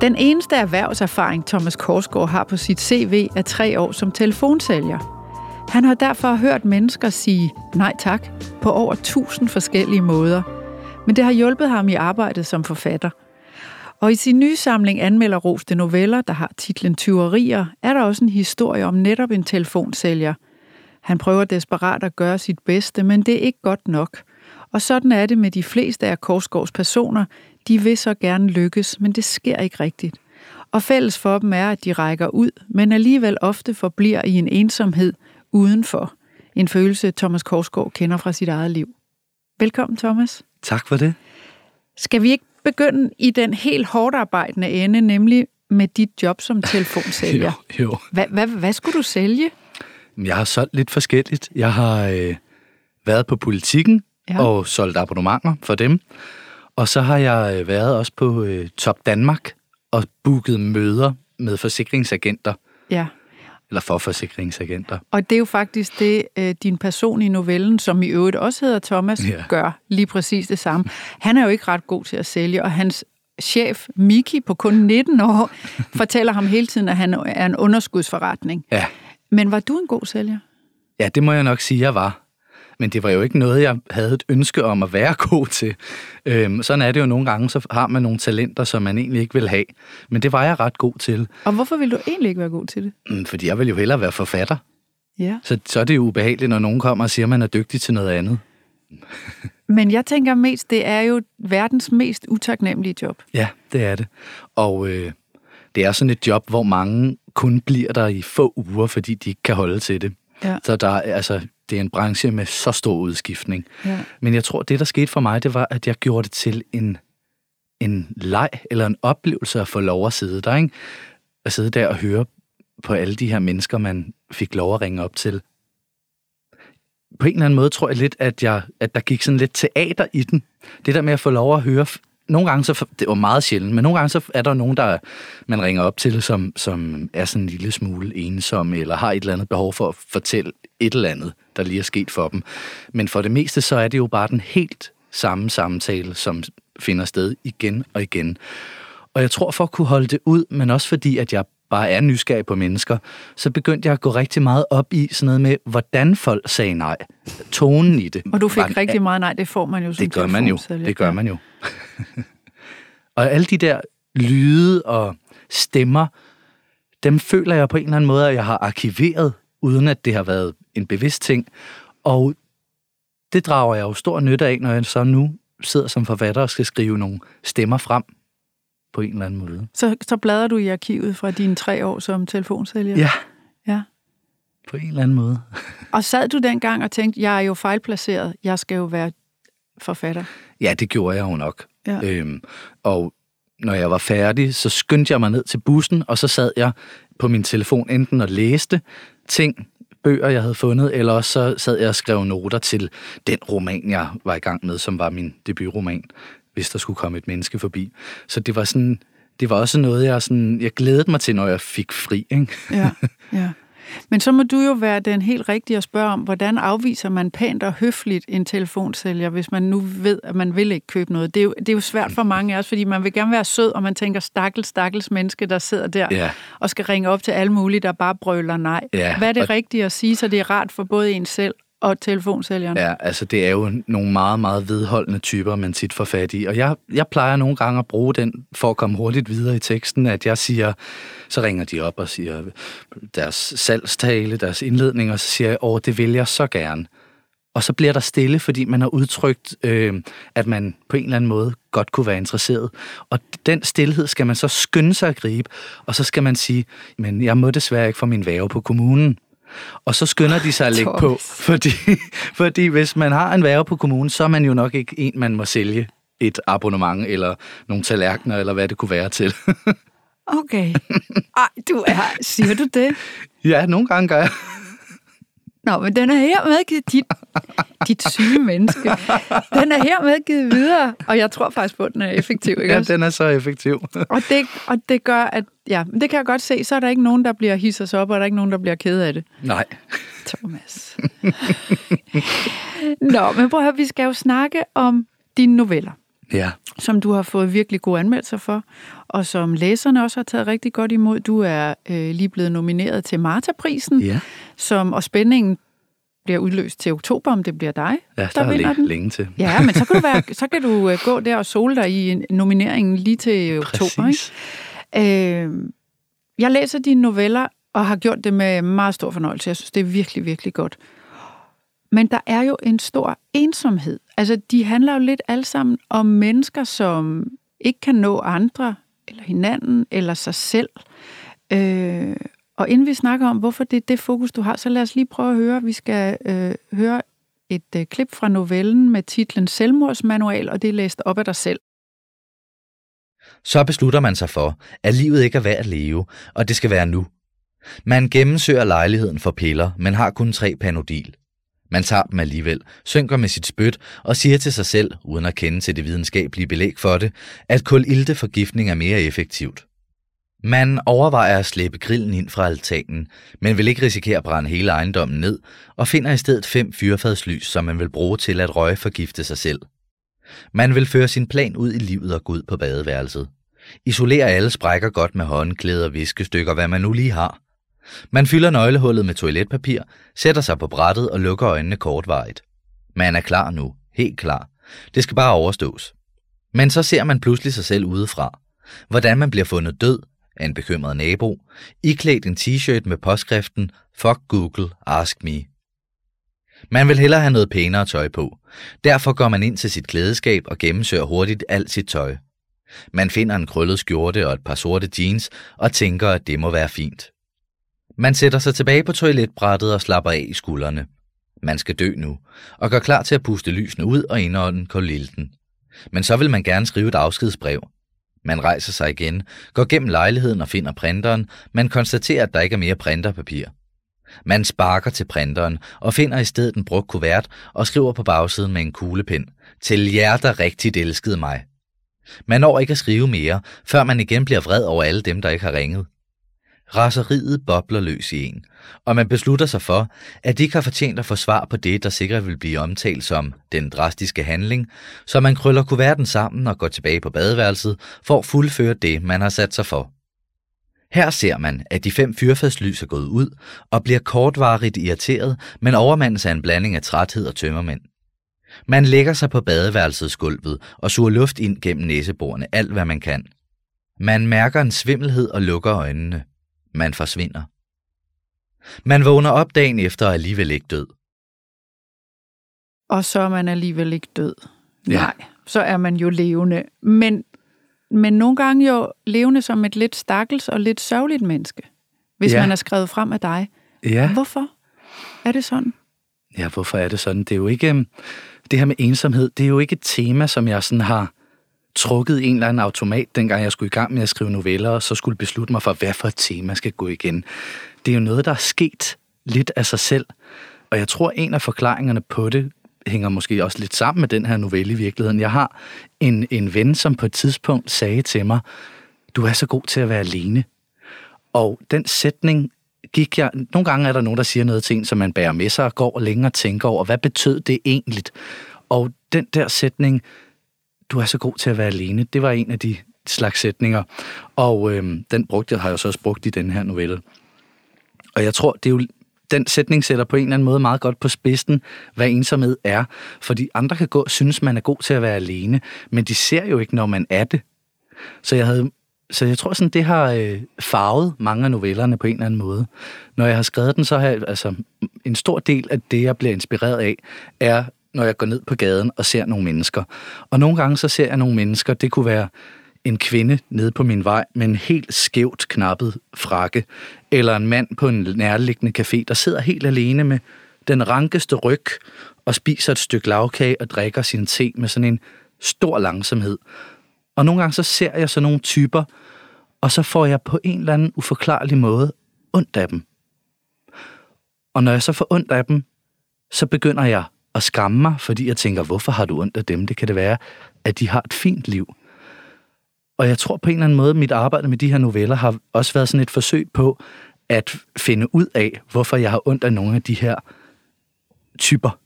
Den eneste erhvervserfaring, Thomas Korsgaard har på sit CV, er tre år som telefonsælger. Han har derfor hørt mennesker sige nej tak på over tusind forskellige måder. Men det har hjulpet ham i arbejdet som forfatter. Og i sin nye samling anmelder roste noveller, der har titlen Tyverier, er der også en historie om netop en telefonsælger. Han prøver desperat at gøre sit bedste, men det er ikke godt nok. Og sådan er det med de fleste af Korsgaards personer. De vil så gerne lykkes, men det sker ikke rigtigt. Og fælles for dem er, at de rækker ud, men alligevel ofte forbliver i en ensomhed udenfor. En følelse, Thomas Korsgaard kender fra sit eget liv. Velkommen, Thomas. Tak for det. Skal vi ikke begynde i den helt hårdt arbejdende ende, nemlig med dit job som telefonsælger? jo, jo. Hvad, hvad, hvad skulle du sælge? Jeg har solgt lidt forskelligt. Jeg har øh, været på politikken ja. og solgt abonnementer for dem. Og så har jeg øh, været også på øh, Top Danmark og booket møder med forsikringsagenter. Ja. Eller for forsikringsagenter. Og det er jo faktisk det, øh, din person i novellen, som i øvrigt også hedder Thomas, ja. gør lige præcis det samme. Han er jo ikke ret god til at sælge, og hans chef, Miki, på kun 19 år, fortæller ham hele tiden, at han er en underskudsforretning. Ja. Men var du en god sælger? Ja, det må jeg nok sige, jeg var. Men det var jo ikke noget, jeg havde et ønske om at være god til. Øhm, sådan er det jo nogle gange, så har man nogle talenter, som man egentlig ikke vil have. Men det var jeg ret god til. Og hvorfor vil du egentlig ikke være god til det? Mm, fordi jeg vil jo hellere være forfatter. Ja. Så, så er det jo ubehageligt, når nogen kommer og siger, at man er dygtig til noget andet. Men jeg tænker mest, det er jo verdens mest utaknemmelige job. Ja, det er det. Og øh, det er sådan et job, hvor mange kun bliver der i få uger, fordi de ikke kan holde til det. Ja. Så der, altså, det er en branche med så stor udskiftning. Ja. Men jeg tror, det der skete for mig, det var, at jeg gjorde det til en, en leg eller en oplevelse at få lov at sidde der. Ikke? At sidde der og høre på alle de her mennesker, man fik lov at ringe op til. På en eller anden måde tror jeg lidt, at, jeg, at der gik sådan lidt teater i den. Det der med at få lov at høre nogle gange, så, det var meget sjældent, men nogle gange så er der nogen, der man ringer op til, som, som er sådan en lille smule ensom, eller har et eller andet behov for at fortælle et eller andet, der lige er sket for dem. Men for det meste, så er det jo bare den helt samme samtale, som finder sted igen og igen. Og jeg tror, for at kunne holde det ud, men også fordi, at jeg bare er nysgerrig på mennesker, så begyndte jeg at gå rigtig meget op i sådan noget med, hvordan folk sagde nej. Tonen i det. Og du fik var, rigtig meget nej, det får man jo som Det gør man jo. Det gør man jo. og alle de der lyde og stemmer, dem føler jeg på en eller anden måde, at jeg har arkiveret, uden at det har været en bevidst ting. Og det drager jeg jo stor nytte af, når jeg så nu sidder som forfatter og skal skrive nogle stemmer frem på en eller anden måde. Så, så bladrer du i arkivet fra dine tre år som telefonsælger? Ja. Ja. På en eller anden måde. og sad du dengang og tænkte, jeg er jo fejlplaceret, jeg skal jo være forfatter? Ja, det gjorde jeg jo nok. Ja. Øhm, og når jeg var færdig, så skyndte jeg mig ned til bussen, og så sad jeg på min telefon enten og læste ting, bøger, jeg havde fundet, eller også så sad jeg og skrev noter til den roman, jeg var i gang med, som var min debutroman hvis der skulle komme et menneske forbi. Så det var sådan, det var også noget, jeg, sådan, jeg glædede mig til, når jeg fik fri. Ikke? Ja, ja. Men så må du jo være den helt rigtige at spørge om, hvordan afviser man pænt og høfligt en telefonsælger, hvis man nu ved, at man vil ikke købe noget. Det er jo, det er jo svært for mange af os, fordi man vil gerne være sød, og man tænker, stakkels, stakkels menneske, der sidder der ja. og skal ringe op til alle mulige, der bare brøler nej. Ja, Hvad er det og... rigtige at sige, så det er rart for både en selv og telefonsælgeren. Ja, altså det er jo nogle meget, meget vedholdende typer, man tit får fat i. Og jeg, jeg plejer nogle gange at bruge den for at komme hurtigt videre i teksten, at jeg siger, så ringer de op og siger deres salgstale, deres indledning, og så siger jeg, åh, det vil jeg så gerne. Og så bliver der stille, fordi man har udtrykt, øh, at man på en eller anden måde godt kunne være interesseret. Og den stillhed skal man så skynde sig at gribe, og så skal man sige, men jeg må desværre ikke få min værve på kommunen. Og så skynder de sig at lægge på, fordi, fordi hvis man har en værre på kommunen, så er man jo nok ikke en, man må sælge et abonnement eller nogle tallerkener, eller hvad det kunne være til. okay. Ej, du er... Siger du det? Ja, nogle gange gør jeg. Nå, men den er hermed givet dit, dit syge menneske. Den er hermed givet videre, og jeg tror faktisk på, at den er effektiv. Ikke ja, den er så effektiv. og, det, og det gør, at ja, det kan jeg godt se, så er der ikke nogen, der bliver hisset op, og der er ikke nogen, der bliver ked af det. Nej. Thomas. Nå, men prøv at høre, vi skal jo snakke om dine noveller. Ja. som du har fået virkelig gode anmeldelser for, og som læserne også har taget rigtig godt imod. Du er øh, lige blevet nomineret til Marta-prisen, Ja, som, og spændingen bliver udløst til oktober, om det bliver dig, ja der der er vinder den. længe til. Ja, men så kan du, være, så kan du øh, gå der og sole dig i nomineringen lige til oktober. Præcis. Ikke? Øh, jeg læser dine noveller, og har gjort det med meget stor fornøjelse. Jeg synes, det er virkelig, virkelig godt. Men der er jo en stor ensomhed. Altså, de handler jo lidt alle sammen om mennesker, som ikke kan nå andre, eller hinanden, eller sig selv. Øh, og inden vi snakker om, hvorfor det er det fokus, du har, så lad os lige prøve at høre. Vi skal øh, høre et øh, klip fra novellen med titlen Selvmordsmanual, og det er læst op af dig selv. Så beslutter man sig for, at livet ikke er værd at leve, og det skal være nu. Man gennemsøger lejligheden for piller, men har kun tre panodil. Man tager dem alligevel, synker med sit spyt og siger til sig selv, uden at kende til det videnskabelige belæg for det, at kulilteforgiftning er mere effektivt. Man overvejer at slæbe grillen ind fra altanen, men vil ikke risikere at brænde hele ejendommen ned, og finder i stedet fem fyrfadslys, som man vil bruge til at røge forgifte sig selv. Man vil føre sin plan ud i livet og gå ud på badeværelset. Isolere alle sprækker godt med håndklæder, viskestykker, hvad man nu lige har. Man fylder nøglehullet med toiletpapir, sætter sig på brættet og lukker øjnene kortvarigt. Man er klar nu, helt klar. Det skal bare overstås. Men så ser man pludselig sig selv udefra. Hvordan man bliver fundet død af en bekymret nabo, iklædt en t-shirt med påskriften Fuck Google, ask me. Man vil hellere have noget pænere tøj på. Derfor går man ind til sit klædeskab og gennemsøger hurtigt alt sit tøj. Man finder en krøllet skjorte og et par sorte jeans og tænker, at det må være fint. Man sætter sig tilbage på toiletbrættet og slapper af i skuldrene. Man skal dø nu, og gør klar til at puste lysene ud og indånde kolilten. Men så vil man gerne skrive et afskedsbrev. Man rejser sig igen, går gennem lejligheden og finder printeren, men konstaterer, at der ikke er mere printerpapir. Man sparker til printeren og finder i stedet en brugt kuvert og skriver på bagsiden med en kuglepen. Til jer, der rigtigt elskede mig. Man når ikke at skrive mere, før man igen bliver vred over alle dem, der ikke har ringet. Raseriet bobler løs i en, og man beslutter sig for, at de ikke har fortjent at få svar på det, der sikkert vil blive omtalt som den drastiske handling, så man krøller kuverten sammen og går tilbage på badeværelset for at fuldføre det, man har sat sig for. Her ser man, at de fem fyrfadslys er gået ud og bliver kortvarigt irriteret, men overmandes af en blanding af træthed og tømmermænd. Man lægger sig på badeværelsets gulvet og suger luft ind gennem næseborene alt, hvad man kan. Man mærker en svimmelhed og lukker øjnene. Man forsvinder. Man vågner op dagen efter og alligevel ikke død. Og så er man alligevel ikke død. Ja. Nej, så er man jo levende. Men, men nogle gange jo levende som et lidt stakkels og lidt sørgeligt menneske, hvis Ja. man er skrevet frem af dig. Ja. Hvorfor er det sådan? Ja, hvorfor er det sådan? Det er jo ikke... øhm, Det her med ensomhed, det er jo ikke et tema, som jeg sådan har trukket en eller anden automat, dengang jeg skulle i gang med at skrive noveller, og så skulle beslutte mig for, hvad for et tema skal gå igen. Det er jo noget, der er sket lidt af sig selv. Og jeg tror, en af forklaringerne på det hænger måske også lidt sammen med den her novelle i virkeligheden. Jeg har en, en ven, som på et tidspunkt sagde til mig, du er så god til at være alene. Og den sætning gik jeg... Nogle gange er der nogen, der siger noget til en, som man bærer med sig og går længe og tænker over, hvad betød det egentlig? Og den der sætning, du er så god til at være alene, det var en af de slags sætninger. Og øh, den brugte jeg, har jeg jo så også brugt i den her novelle. Og jeg tror, det er jo, den sætning sætter på en eller anden måde meget godt på spidsen, hvad ensomhed er. Fordi andre kan gå og synes, man er god til at være alene, men de ser jo ikke, når man er det. Så jeg havde så jeg tror sådan, det har øh, farvet mange af novellerne på en eller anden måde. Når jeg har skrevet den, så har jeg, altså, en stor del af det, jeg bliver inspireret af, er, når jeg går ned på gaden og ser nogle mennesker. Og nogle gange så ser jeg nogle mennesker, det kunne være en kvinde nede på min vej med en helt skævt knappet frakke, eller en mand på en nærliggende café, der sidder helt alene med den rankeste ryg og spiser et stykke lavkage og drikker sin te med sådan en stor langsomhed. Og nogle gange så ser jeg sådan nogle typer, og så får jeg på en eller anden uforklarlig måde ondt af dem. Og når jeg så får ondt af dem, så begynder jeg at skamme mig, fordi jeg tænker, hvorfor har du ondt af dem? Det kan det være, at de har et fint liv. Og jeg tror på en eller anden måde, at mit arbejde med de her noveller har også været sådan et forsøg på at finde ud af, hvorfor jeg har ondt af nogle af de her typer,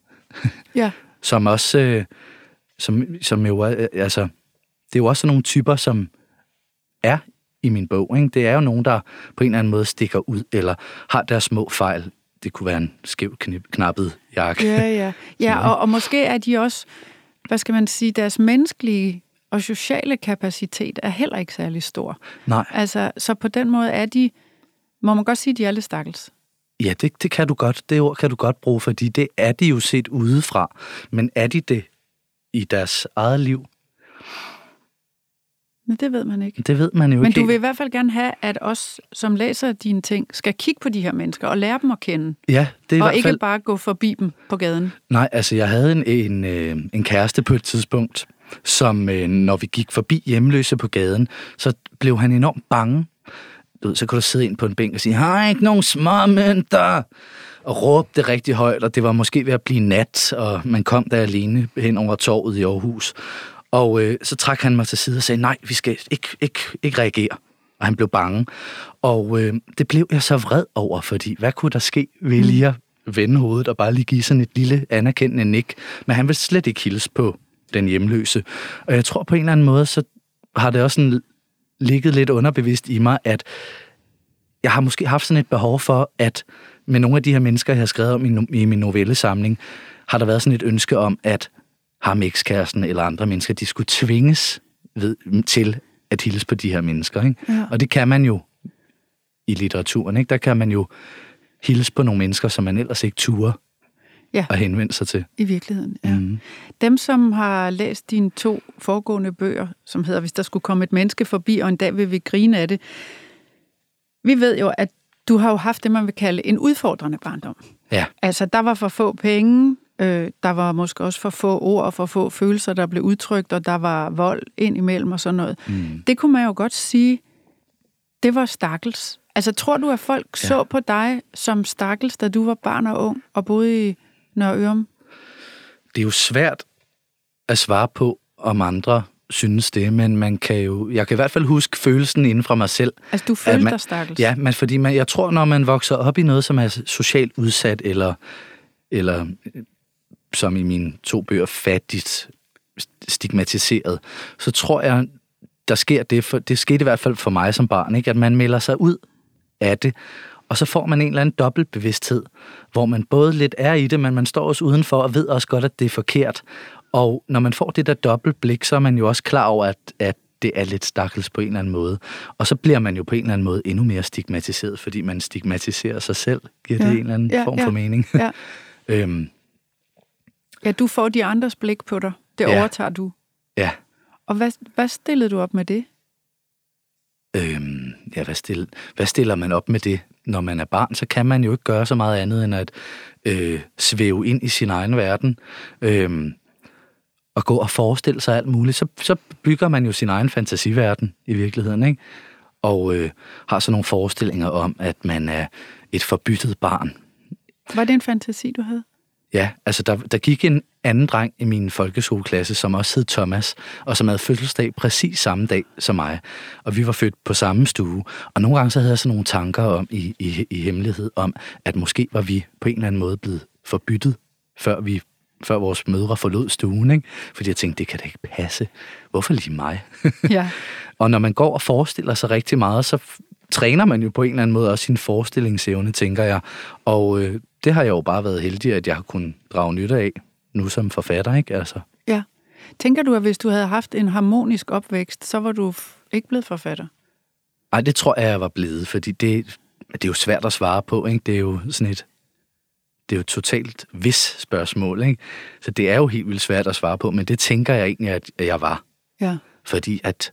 Ja. som også, øh, som, som jo er, altså, det er jo også nogle typer, som er i min bog. Ikke? Det er jo nogen, der på en eller anden måde stikker ud, eller har deres små fejl. Det kunne være en skæv knappet jakke. Ja, ja. ja og, og måske er de også, hvad skal man sige, deres menneskelige og sociale kapacitet er heller ikke særlig stor. Nej. Altså, så på den måde er de, må man godt sige, de er lidt stakkels. Ja, det, det kan du godt. Det ord kan du godt bruge, fordi det er de jo set udefra. Men er de det i deres eget liv? Men det ved man ikke. Det ved man jo Men ikke. du vil i hvert fald gerne have, at os, som læser dine ting, skal kigge på de her mennesker og lære dem at kende. Ja, det er i og hvert ikke fald... bare gå forbi dem på gaden. Nej, altså jeg havde en, en, øh, en kæreste på et tidspunkt, som øh, når vi gik forbi hjemløse på gaden, så blev han enormt bange. Du ved, så kunne du sidde ind på en bænk og sige, har ikke nogen små mønter? Og råbe det rigtig højt, og det var måske ved at blive nat, og man kom der alene hen over torvet i Aarhus. Og øh, så trak han mig til side og sagde, nej, vi skal ikke, ikke, ikke reagere. Og han blev bange. Og øh, det blev jeg så vred over, fordi hvad kunne der ske ved lige at vende hovedet og bare lige give sådan et lille anerkendende nik. Men han vil slet ikke hilse på den hjemløse. Og jeg tror på en eller anden måde, så har det også sådan ligget lidt underbevidst i mig, at jeg har måske haft sådan et behov for, at med nogle af de her mennesker, jeg har skrevet om i, i min novellesamling, har der været sådan et ønske om, at ham ekskæresten eller andre mennesker, de skulle tvinges ved, til at hilse på de her mennesker. Ikke? Ja. Og det kan man jo i litteraturen. Ikke? Der kan man jo hilse på nogle mennesker, som man ellers ikke turer Ja. at henvende sig til. I virkeligheden, ja. Mhm. Dem, som har læst dine to foregående bøger, som hedder Hvis der skulle komme et menneske forbi, og en dag vil vi grine af det, vi ved jo, at du har jo haft det, man vil kalde en udfordrende barndom. Ja. Altså, der var for få penge, øh, der var måske også for få ord og for få følelser, der blev udtrykt, og der var vold ind imellem og sådan noget. Mm. Det kunne man jo godt sige, det var stakkels. Altså, tror du, at folk ja. så på dig som stakkels, da du var barn og ung og boede i Nørre Ørum? Det er jo svært at svare på, om andre synes det, men man kan jo, jeg kan i hvert fald huske følelsen inden fra mig selv. Altså, du følte man- dig stakkels? Ja, men fordi man, jeg tror, når man vokser op i noget, som er socialt udsat, eller, eller som i mine to bøger, fattigt stigmatiseret, så tror jeg, der sker det, for, det skete i hvert fald for mig som barn, ikke? at man melder sig ud af det, og så får man en eller anden dobbeltbevidsthed, hvor man både lidt er i det, men man står også udenfor og ved også godt, at det er forkert. Og når man får det der dobbeltblik, så er man jo også klar over, at, at det er lidt stakkels på en eller anden måde. Og så bliver man jo på en eller anden måde endnu mere stigmatiseret, fordi man stigmatiserer sig selv. Giver det Ja. en eller anden Ja, form ja. for mening? Ja. øhm, ja, du får de andres blik på dig. Det Ja. overtager du. ja. Og hvad, hvad stillede du op med det? Øhm, ja, hvad, stiller, hvad stiller man op med det? Når man er barn, så kan man jo ikke gøre så meget andet end at øh, svæve ind i sin egen verden. Øhm, og gå og forestille sig alt muligt. Så, så bygger man jo sin egen fantasiverden i virkeligheden, ikke? Og øh, har så nogle forestillinger om, at man er et forbyttet barn. Var det en fantasi, du havde? Ja, altså der, der gik en anden dreng i min folkeskoleklasse, som også hed Thomas, og som havde fødselsdag præcis samme dag som mig. Og vi var født på samme stue. Og nogle gange så havde jeg sådan nogle tanker om i, i, i hemmelighed om, at måske var vi på en eller anden måde blevet forbyttet, før vi før vores mødre forlod stuen, ikke? Fordi jeg tænkte, det kan da ikke passe. Hvorfor lige mig? Ja. Og når man går og forestiller sig rigtig meget, så træner man jo på en eller anden måde også sin forestillingsevne, tænker jeg. Og øh, det har jeg jo bare været heldig, at jeg har kunnet drage nytte af, nu som forfatter, ikke? Altså, ja. Tænker du, at hvis du havde haft en harmonisk opvækst, så var du ikke blevet forfatter? ej, det tror jeg, jeg var blevet, fordi det, det er jo svært at svare på, ikke? Det er jo sådan et, det er jo et totalt vis spørgsmål, ikke? Så det er jo helt vildt svært at svare på, men det tænker jeg egentlig, at jeg var. Ja. fordi at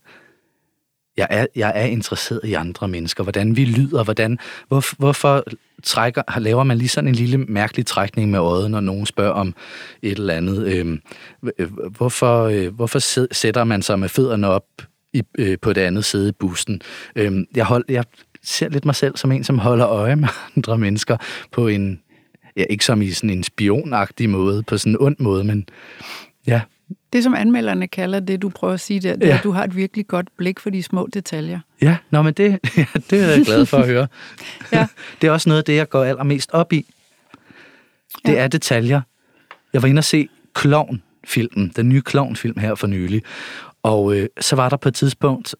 jeg er, jeg er interesseret i andre mennesker, hvordan vi lyder, hvordan, hvor, hvorfor trækker, laver man lige sådan en lille mærkelig trækning med øjet, når nogen spørger om et eller andet. Øhm, øh, hvorfor, øh, hvorfor sætter man sig med fødderne op i, øh, på det andet side i bussen? Øh, jeg, hold, jeg ser lidt mig selv som en, som holder øje med andre mennesker på en, ja, ikke som i sådan en spionagtig måde, på sådan en ond måde, men ja, det, som anmelderne kalder det, du prøver at sige der, det er, Ja. at du har et virkelig godt blik for de små detaljer. Ja, nå, men det, ja, det er jeg glad for at høre. Ja. Det er også noget af det, jeg går allermest op i. Det Ja. er detaljer. Jeg var inde og se Klovn, filmen, den nye klovnfilm her for nylig. Og øh, så var der på et tidspunkt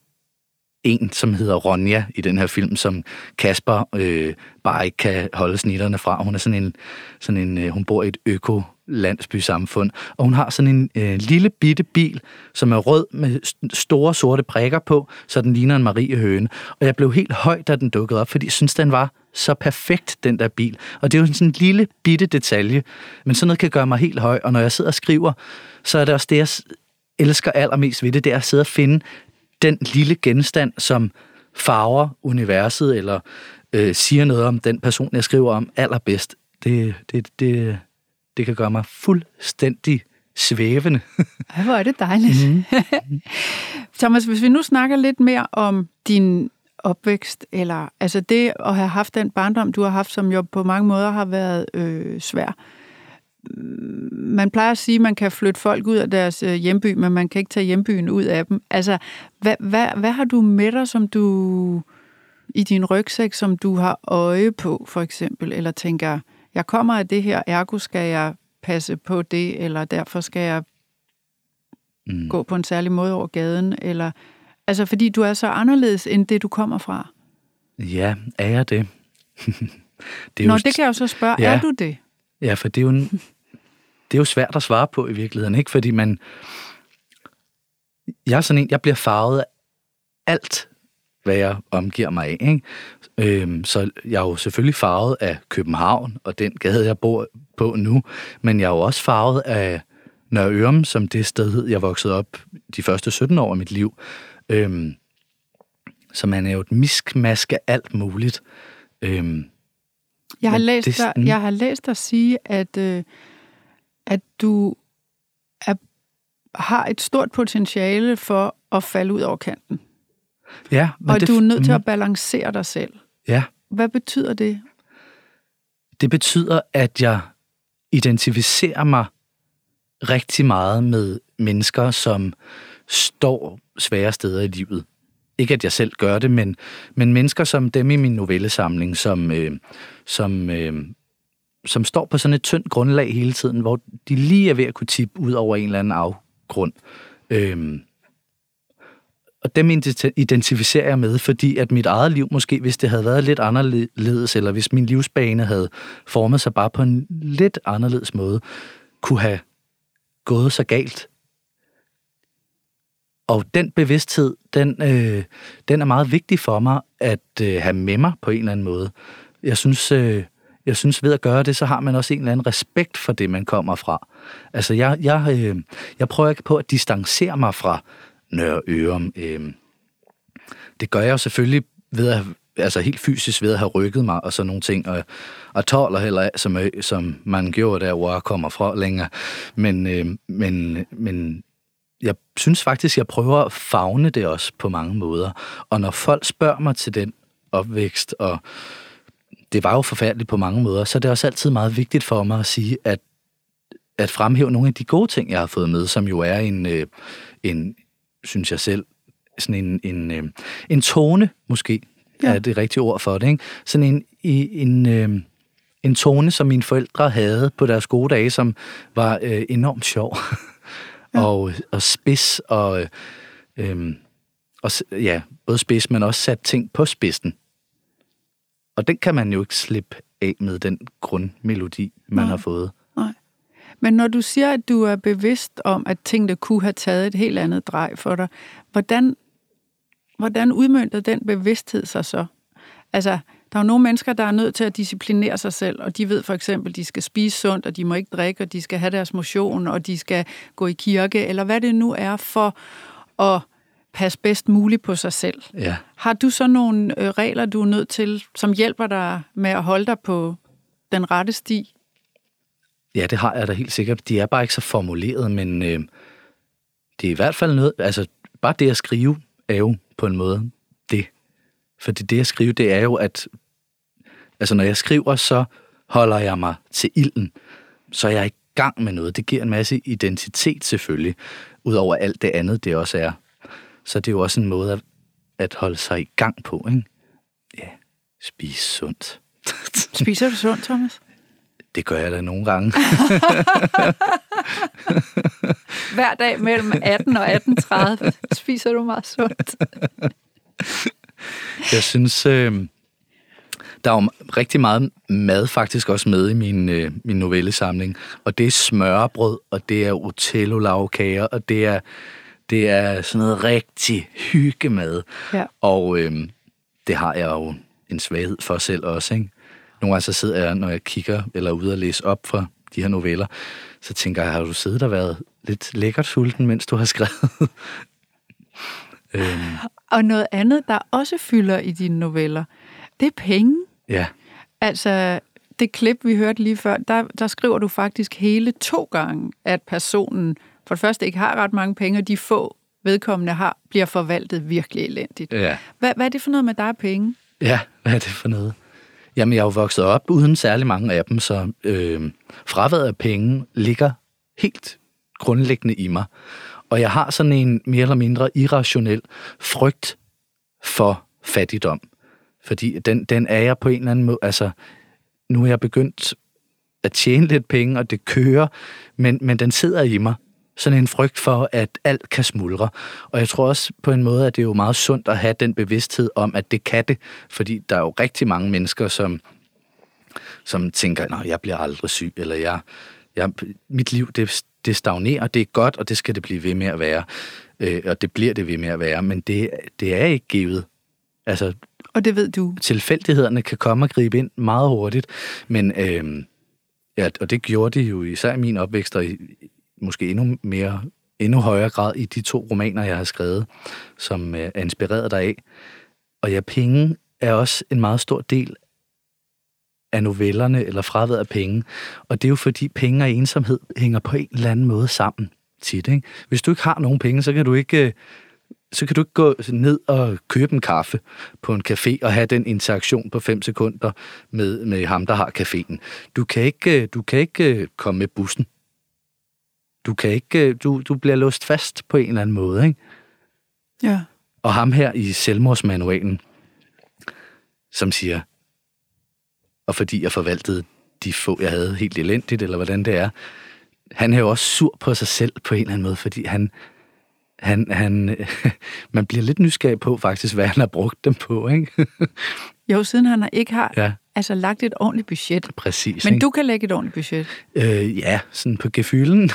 en, som hedder Ronja i den her film, som Kasper øh, bare ikke kan holde snitterne fra. Hun er sådan en, sådan en øh, hun bor i et øko landsbysamfund, og hun har sådan en øh, lille bitte bil, som er rød med store sorte prikker på, så den ligner en Marie Høne. Og jeg blev helt høj, da den dukkede op, fordi jeg synes, den var så perfekt, den der bil. Og det er jo sådan en lille bitte detalje, men sådan noget kan gøre mig helt høj, og når jeg sidder og skriver, så er det også det, jeg elsker allermest ved det, det er at sidde og finde den lille genstand, som farver universet, eller øh, siger noget om den person, jeg skriver om allerbedst. Det, det, det, det kan gøre mig fuldstændig svævende. Ej, hvor er det dejligt. Mm. Thomas, hvis vi nu snakker lidt mere om din opvækst, eller altså det at have haft den barndom, du har haft, som jo på mange måder har været øh, svær man plejer at sige, at man kan flytte folk ud af deres øh, hjemby, men man kan ikke tage hjembyen ud af dem. Altså, hvad, hvad, hvad har du med dig, som du i din rygsæk, som du har øje på, for eksempel, eller tænker, jeg kommer af det her, ergo skal jeg passe på det, eller derfor skal jeg mm. gå på en særlig måde over gaden, eller altså fordi du er så anderledes end det, du kommer fra. Ja, er jeg det? det er Nå, jo... det kan jeg jo så spørge, ja. er du det? Ja, for det er jo en, det er jo svært at svare på i virkeligheden, ikke? Fordi man... Jeg er sådan en, jeg bliver farvet af alt, hvad jeg omgiver mig af, ikke? Øhm, så jeg er jo selvfølgelig farvet af København, og den gade, jeg bor på nu, men jeg er jo også farvet af Nørre Ørum, som det sted, jeg voksede op de første 17 år af mit liv. Øhm, så man er jo et miskmask af alt muligt. Øhm, jeg har, læst det, dig, jeg har læst dig sige, at øh, at du er, har et stort potentiale for at falde ud over kanten. Ja. Men og det, du er nødt til at balancere dig selv. Ja. Hvad betyder det? Det betyder, at jeg identificerer mig rigtig meget med mennesker, som står svære steder i livet. Ikke at jeg selv gør det, men, men mennesker som dem i min novellesamling, som, øh, som øh, som står på sådan et tyndt grundlag hele tiden, hvor de lige er ved at kunne tippe ud over en eller anden afgrund. Øhm, og dem identificerer jeg med, fordi at mit eget liv måske, hvis det havde været lidt anderledes, eller hvis min livsbane havde formet sig bare på en lidt anderledes måde, kunne have gået så galt. Og den bevidsthed, den, øh, den er meget vigtig for mig at øh, have med mig på en eller anden måde. Jeg synes, øh, jeg synes, ved at gøre det, så har man også en eller anden respekt for det, man kommer fra. Altså, jeg, jeg, øh, jeg prøver ikke på at distancere mig fra Nørre Ørum. Øh, det gør jeg jo selvfølgelig ved at altså helt fysisk ved at have rykket mig og sådan nogle ting, og, og tåler heller af, som, som man gjorde der, hvor jeg kommer fra længere. Men, øh, men, men jeg synes faktisk, jeg prøver at fagne det også på mange måder. Og når folk spørger mig til den opvækst, og det var jo forfærdeligt på mange måder, så det også altid meget vigtigt for mig at sige, at, at fremhæve nogle af de gode ting, jeg har fået med, som jo er en, øh, en synes jeg selv, sådan en, en, øh, en tone, måske, ja. er det rigtige ord for det. Ikke? Sådan en, en, øh, en tone, som mine forældre havde på deres gode dage, som var øh, enormt sjov. ja. og, og spids, og, øh, og ja, både spids, men også sat ting på spidsen. Og den kan man jo ikke slippe af med den grundmelodi, man Nej. har fået. Men når du siger, at du er bevidst om, at tingene kunne have taget et helt andet drej for dig, hvordan, hvordan udmyndter den bevidsthed sig så? Altså, der er jo nogle mennesker, der er nødt til at disciplinere sig selv, og de ved for eksempel, at de skal spise sundt, og de må ikke drikke, og de skal have deres motion, og de skal gå i kirke, eller hvad det nu er for at passe bedst muligt på sig selv. Ja. Har du så nogle øh, regler, du er nødt til, som hjælper dig med at holde dig på den rette sti? Ja, det har jeg da helt sikkert. De er bare ikke så formuleret, men øh, det er i hvert fald noget, altså bare det at skrive er jo på en måde det. For det, at skrive, det er jo, at altså når jeg skriver, så holder jeg mig til ilden. Så er jeg i gang med noget. Det giver en masse identitet selvfølgelig, udover alt det andet, det også er. Så det er jo også en måde at, at holde sig i gang på, ikke? Ja, spise sundt. Spiser du sundt, Thomas? Det gør jeg da nogle gange. Hver dag mellem 18 og 18.30 spiser du meget sundt. Jeg synes, øh, der er jo rigtig meget mad faktisk også med i min, øh, min novellesamling. Og det er smørbrød, og det er otello-lavkager, og det er, det er sådan noget rigtig hyggemad. Ja. Og øh, det har jeg jo en svaghed for selv også, ikke? Nogle gange så sidder jeg, når jeg kigger eller er ude og læse op fra de her noveller, så tænker jeg, har du siddet og været lidt lækkert sulten, mens du har skrevet? øhm, Og noget andet, der også fylder i dine noveller, det er penge. ja, Altså, det klip, vi hørte lige før, der, der skriver du faktisk hele to gange, at personen for det første ikke har ret mange penge, og de få vedkommende har, bliver forvaltet virkelig elendigt. ja. Hvad, hvad er det for noget med og penge? Ja, hvad er det for noget? Jamen, jeg er jo vokset op uden særlig mange af dem, så øh, fraværet af penge ligger helt grundlæggende i mig. Og jeg har sådan en mere eller mindre irrationel frygt for fattigdom. Fordi den, den er jeg på en eller anden måde... Altså, nu er jeg begyndt at tjene lidt penge, og det kører, men, men den sidder i mig. Sådan en frygt for, at alt kan smuldre. Og jeg tror også på en måde, at det er jo meget sundt at have den bevidsthed om, at det kan det. Fordi der er jo rigtig mange mennesker, som, som tænker, nej, jeg bliver aldrig syg, eller jeg, jeg, mit liv, det, det stagnerer, det er godt, og det skal det blive ved med at være. Øh, og det bliver det ved med at være, men det, det er ikke givet. Altså, Og det ved du. tilfældighederne kan komme og gribe ind meget hurtigt, men øh, ja, og det gjorde de jo især i min opvækst, og i, måske endnu mere, endnu højere grad i de to romaner, jeg har skrevet, som øh, er inspireret deraf. Og ja, penge er også en meget stor del af novellerne, eller fraværet af penge. Og det er jo fordi penge og ensomhed hænger på en eller anden måde sammen tit. Ikke? Hvis du ikke har nogen penge, så kan du ikke øh, så kan du ikke gå ned og købe en kaffe på en café og have den interaktion på 5 sekunder med, med ham, der har caféen. Du kan ikke, øh, du kan ikke øh, komme med bussen. Du, kan ikke, øh, du, du bliver låst fast på en eller anden måde. Ikke? Ja. Og ham her i selvmordsmanualen, som siger, og fordi jeg forvaltede de få, jeg havde helt elendigt, eller hvordan det er, han er jo også sur på sig selv på en eller anden måde, fordi han, han, han, man bliver lidt nysgerrig på faktisk, hvad han har brugt dem på, ikke? Jo, siden han ikke har ja, altså, lagt et ordentligt budget. præcis. Men ikke? du kan lægge et ordentligt budget. Øh, ja, sådan på gefylden.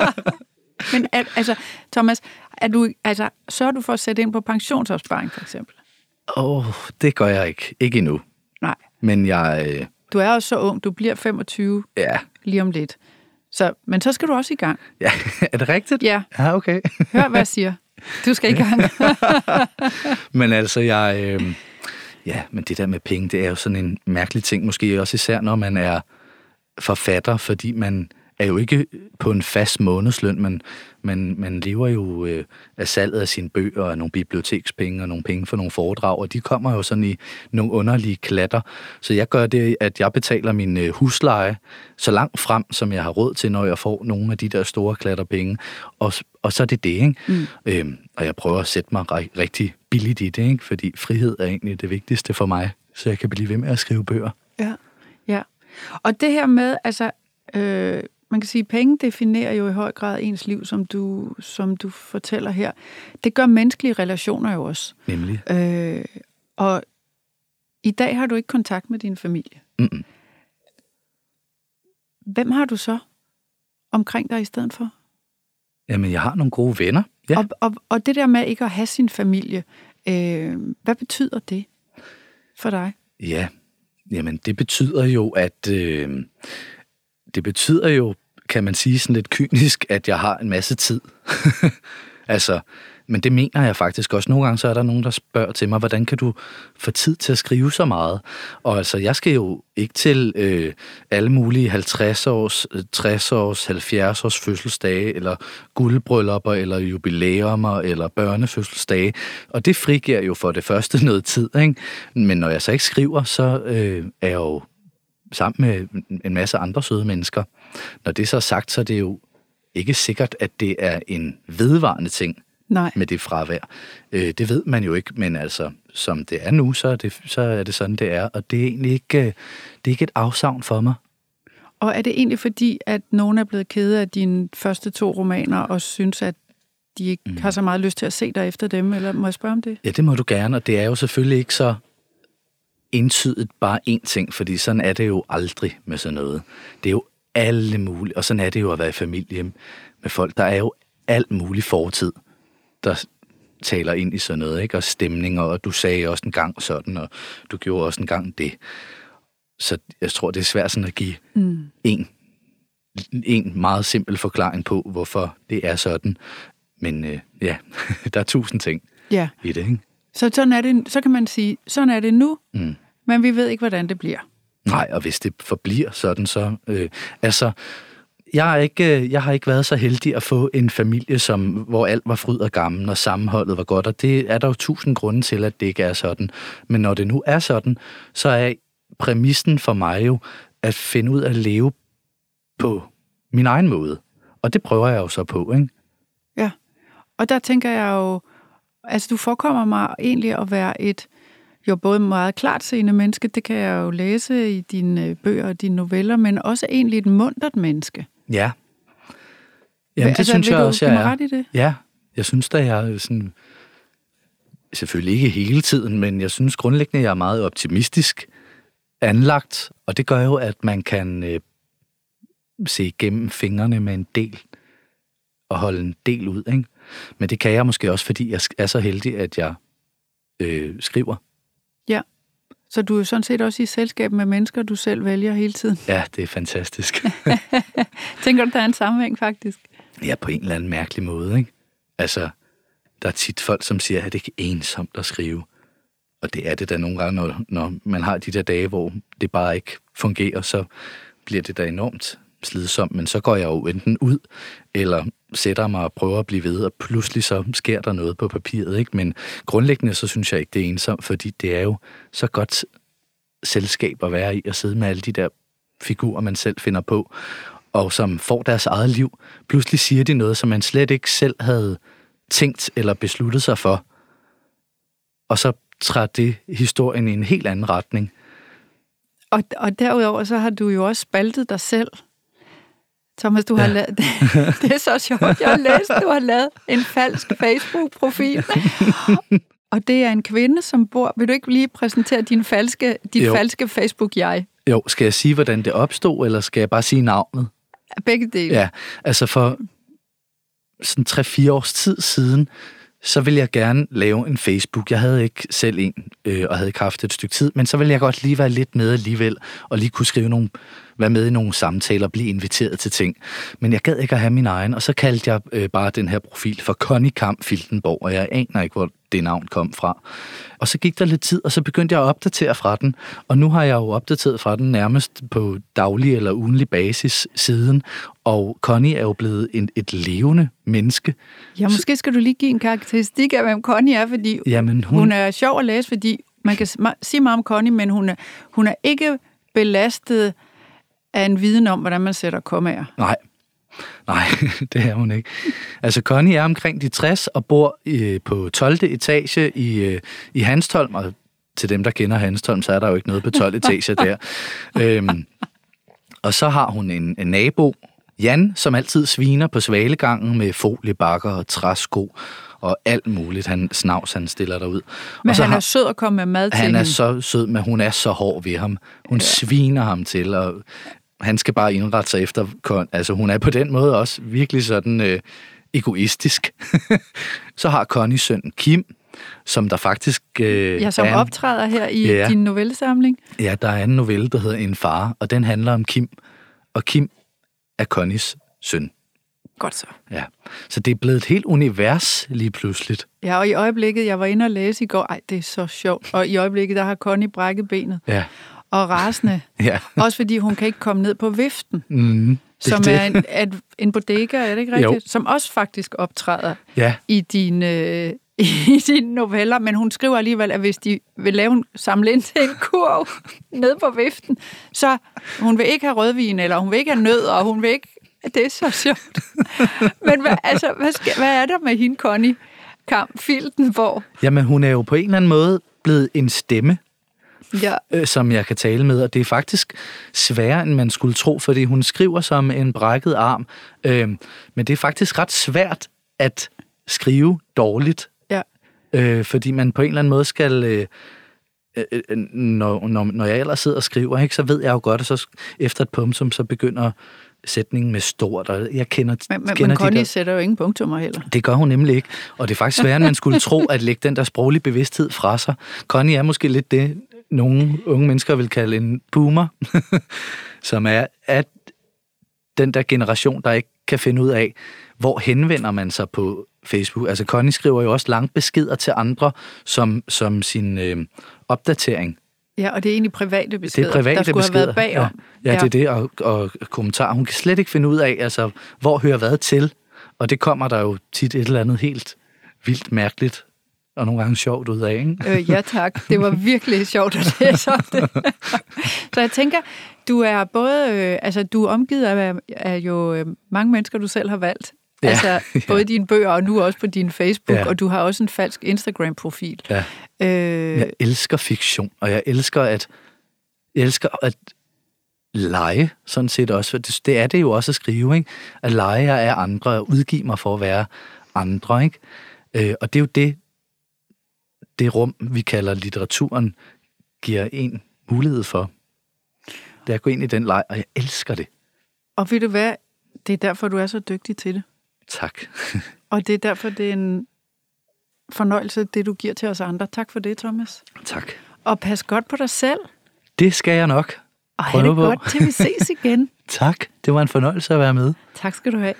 Men al, altså, Thomas, er du, altså, sørger du for at sætte ind på pensionsopsparing, for eksempel? Åh, oh, det gør jeg ikke. Ikke endnu. Nej. Men jeg, øh, Du er også så ung, du bliver 25 ja, lige om lidt. Så, men så skal du også i gang. ja, er det rigtigt? Ja, Ja, okay. hør hvad jeg siger. Du skal i gang. Men altså, jeg... Øh, ja, men det der med penge, det er jo sådan en mærkelig ting, måske også især, når man er forfatter, fordi man er jo ikke på en fast månedsløn, men man, man lever jo øh, af salget af sine bøger og nogle bibliotekspenge og nogle penge for nogle foredrag, og de kommer jo sådan i nogle underlige klatter. Så jeg gør det, at jeg betaler min øh, husleje så langt frem, som jeg har råd til, når jeg får nogle af de der store klatter penge. Og, og så er det det, ikke? Mm. Øhm, og jeg prøver at sætte mig ri- rigtig billigt i det, ikke? Fordi frihed er egentlig det vigtigste for mig, så jeg kan blive ved med at skrive bøger. Ja, ja. Og det her med, altså, øh, man kan sige, penge definerer jo i høj grad ens liv, som du, som du fortæller her. Det gør menneskelige relationer jo også. Nemlig. Øh, og i dag har du ikke kontakt med din familie. Mm-mm. Hvem har du så omkring dig i stedet for? Jamen, jeg har nogle gode venner. Ja. Og, og, og det der med ikke at have sin familie, øh, hvad betyder det for dig? Ja, jamen det betyder jo, at øh, det betyder jo, kan man sige sådan lidt kynisk, at jeg har en masse tid. altså, men det mener jeg faktisk også. Nogle gange så er der nogen, der spørger til mig, hvordan kan du få tid til at skrive så meget? Og altså, jeg skal jo ikke til øh, alle mulige 50 års, 60 års, 70 års fødselsdage, eller guldbryllupper, eller jubilæumer, eller børnefødselsdage. Og det frigiver jo for det første noget tid, ikke? Men når jeg så ikke skriver, så øh, er jeg jo sammen med en masse andre søde mennesker. Når det så er sagt, så er det jo ikke sikkert, at det er en vedvarende ting Nej. med det fravær. Øh, det ved man jo ikke, men altså, som det er nu, så er det, så er det sådan, det er. Og det er egentlig ikke, øh, det er ikke et afsavn for mig. Og er det egentlig fordi, at nogen er blevet kede af dine første to romaner, og synes, at de ikke mm. har så meget lyst til at se dig efter dem, eller må jeg spørge om det? Ja, det må du gerne, og det er jo selvfølgelig ikke så entydigt bare én ting, fordi sådan er det jo aldrig med sådan noget. Det er jo alle mulige, og sådan er det jo at være i familie med folk. Der er jo alt mulig fortid, der taler ind i sådan noget, ikke? og stemninger, og du sagde også en gang sådan, og du gjorde også en gang det. Så jeg tror, det er svært sådan at give mm. en, en meget simpel forklaring på, hvorfor det er sådan. Men øh, ja, der er tusind ting ja. i det. Ikke? Så, sådan er det, så kan man sige, sådan er det nu, mm. men vi ved ikke, hvordan det bliver. Nej, og hvis det forbliver sådan, så... Øh, altså, jeg, er ikke, øh, jeg har ikke været så heldig at få en familie, som, hvor alt var fryd og gammel, og sammenholdet var godt, og det er der jo tusind grunde til, at det ikke er sådan. Men når det nu er sådan, så er præmissen for mig jo at finde ud af at leve på min egen måde. Og det prøver jeg jo så på, ikke? Ja, og der tænker jeg jo, altså du forekommer mig egentlig at være et jo både meget klart seende menneske, det kan jeg jo læse i dine øh, bøger og dine noveller, men også egentlig et mundret menneske. Ja. Jamen, det altså, synes jeg du, også, jeg er. ret i det? Ja, jeg synes da, jeg sådan... Selvfølgelig ikke hele tiden, men jeg synes grundlæggende, jeg er meget optimistisk anlagt, og det gør jo, at man kan øh, se igennem fingrene med en del og holde en del ud, ikke? Men det kan jeg måske også, fordi jeg er så heldig, at jeg øh, skriver. Ja. Så du er sådan set også i selskab med mennesker, du selv vælger hele tiden? Ja, det er fantastisk. Tænker du, der er en sammenhæng faktisk? Ja, på en eller anden mærkelig måde, ikke? Altså, der er tit folk, som siger, at det ikke er ensomt at skrive. Og det er det da nogle gange, når, når man har de der dage, hvor det bare ikke fungerer, så bliver det da enormt slidsomt. Men så går jeg jo enten ud, eller sætter mig og prøver at blive ved, og pludselig så sker der noget på papiret. Ikke? Men grundlæggende så synes jeg ikke, det er ensomt, fordi det er jo så godt selskab at være i, at sidde med alle de der figurer, man selv finder på, og som får deres eget liv. Pludselig siger de noget, som man slet ikke selv havde tænkt eller besluttet sig for. Og så træder det historien i en helt anden retning. Og, og derudover så har du jo også spaltet dig selv Thomas, du har ja. lavet, det er så sjovt, jeg har læst, du har lavet en falsk Facebook-profil. Og det er en kvinde, som bor... Vil du ikke lige præsentere din falske, dit jo. falske Facebook-jeg? Jo, skal jeg sige, hvordan det opstod, eller skal jeg bare sige navnet? Begge dele. Ja, altså for sådan 3-4 års tid siden, så ville jeg gerne lave en Facebook. Jeg havde ikke selv en, øh, og havde ikke haft et stykke tid, men så ville jeg godt lige være lidt med alligevel, og lige kunne skrive nogle være med i nogle samtaler, blive inviteret til ting. Men jeg gad ikke at have min egen, og så kaldte jeg øh, bare den her profil for Connie Kamp Filtenborg, og jeg aner ikke, hvor det navn kom fra. Og så gik der lidt tid, og så begyndte jeg at opdatere fra den, og nu har jeg jo opdateret fra den nærmest på daglig eller ugenlig basis siden, og Connie er jo blevet en, et levende menneske. Ja, måske skal du lige give en karakteristik af, hvem Connie er, fordi Jamen, hun... hun er sjov at læse, fordi man kan sige meget om Connie, men hun er, hun er ikke belastet af en viden om, hvordan man sætter kommaer. Nej, Nej, det er hun ikke. Altså, Connie er omkring de 60 og bor i, på 12. etage i, øh, i Hanstholm, og til dem, der kender Hanstholm, så er der jo ikke noget på 12 etage der. øhm, og så har hun en, en nabo, Jan, som altid sviner på svalegangen med foliebakker og træsko og alt muligt. Han snavs, han stiller derud. Men og så han er sød at komme med mad til Han hende. er så sød, men hun er så hård ved ham. Hun ja. sviner ham til, og han skal bare indrette sig efter... Altså, hun er på den måde også virkelig sådan øh, egoistisk. så har Connie søn Kim, som der faktisk... Øh, ja, som en, optræder her i ja, din novellesamling. Ja, der er en novelle, der hedder En far, og den handler om Kim. Og Kim er Connies søn. Godt så. Ja, så det er blevet et helt univers lige pludseligt. Ja, og i øjeblikket, jeg var inde og læse i går, ej, det er så sjovt, og i øjeblikket, der har Connie brækket benet. Ja og rasende. ja. Også fordi hun kan ikke komme ned på viften. Mm, det, som er en, at, en bodega, er det ikke rigtigt? Jo. Som også faktisk optræder ja. i dine, øh, i dine noveller, men hun skriver alligevel, at hvis de vil lave en, samle ind til en kurv ned på viften, så hun vil ikke have rødvin, eller hun vil ikke have nød, og hun vil ikke... Det er så sjovt. men hvad, altså, hvad, skal, hvad er der med hende, Connie Kamp Filtenborg? Jamen, hun er jo på en eller anden måde blevet en stemme Ja. øh, som jeg kan tale med, og det er faktisk sværere, end man skulle tro, fordi hun skriver som en brækket arm, øh, men det er faktisk ret svært at skrive dårligt, Ja. øh, fordi man på en eller anden måde skal... Øh, øh, øh, når, når, når jeg ellers sidder og skriver, ikke, så ved jeg jo godt, at så efter et punktum, så begynder sætningen med stort, og jeg kender, Men, men, kender men de Connie der, sætter jo ingen punktummer heller. det gør hun nemlig ikke. Og det er faktisk sværere, end man skulle tro, at lægge den der sproglige bevidsthed fra sig. Connie er måske lidt det, nogle unge mennesker vil kalde en boomer, som er at den der generation, der ikke kan finde ud af, hvor henvender man sig på Facebook. Altså Connie skriver jo også lange beskeder til andre som, som sin øh, opdatering. Ja, og det er egentlig private beskeder, Det er private der skulle beskeder. have været bagom. Ja, ja, det er det, og, og kommentarer. Hun kan slet ikke finde ud af, altså, hvor hører hvad til. Og det kommer der jo tit et eller andet helt vildt mærkeligt og nogle gange sjovt ud af, ikke? Øh, ja tak, det var virkelig sjovt at læse om det. Så jeg tænker, du er både, øh, altså du er omgivet af, af jo øh, mange mennesker, du selv har valgt. Ja, Altså både dine bøger og nu også på din Facebook, Ja. og du har også en falsk Instagram-profil. Ja. Øh, Jeg elsker fiktion, og jeg elsker at, jeg elsker at lege, sådan set også. For det, det er det jo også at skrive, ikke? At lege jeg af andre, og udgive mig for at være andre, ikke? Øh, og det er jo det, det rum, vi kalder litteraturen, giver en mulighed for. Det er at gå ind i den leg, og jeg elsker det. og ved du hvad, det er derfor, du er så dygtig til det. Tak. Og det er derfor, det er en fornøjelse, det du giver til os andre. Tak for det, Thomas. tak. Og pas godt på dig selv, Det skal jeg nok. og have det på. godt, til vi ses igen. Tak. Det var en fornøjelse at være med. Tak skal du have.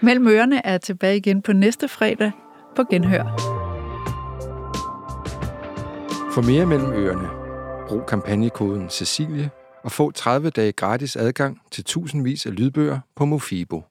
Mellem ørerne er tilbage igen på næste fredag på Genhør. For mere mellem øerne, brug kampagnekoden Cecilie og få 30 dage gratis adgang til tusindvis af lydbøger på Mofibo.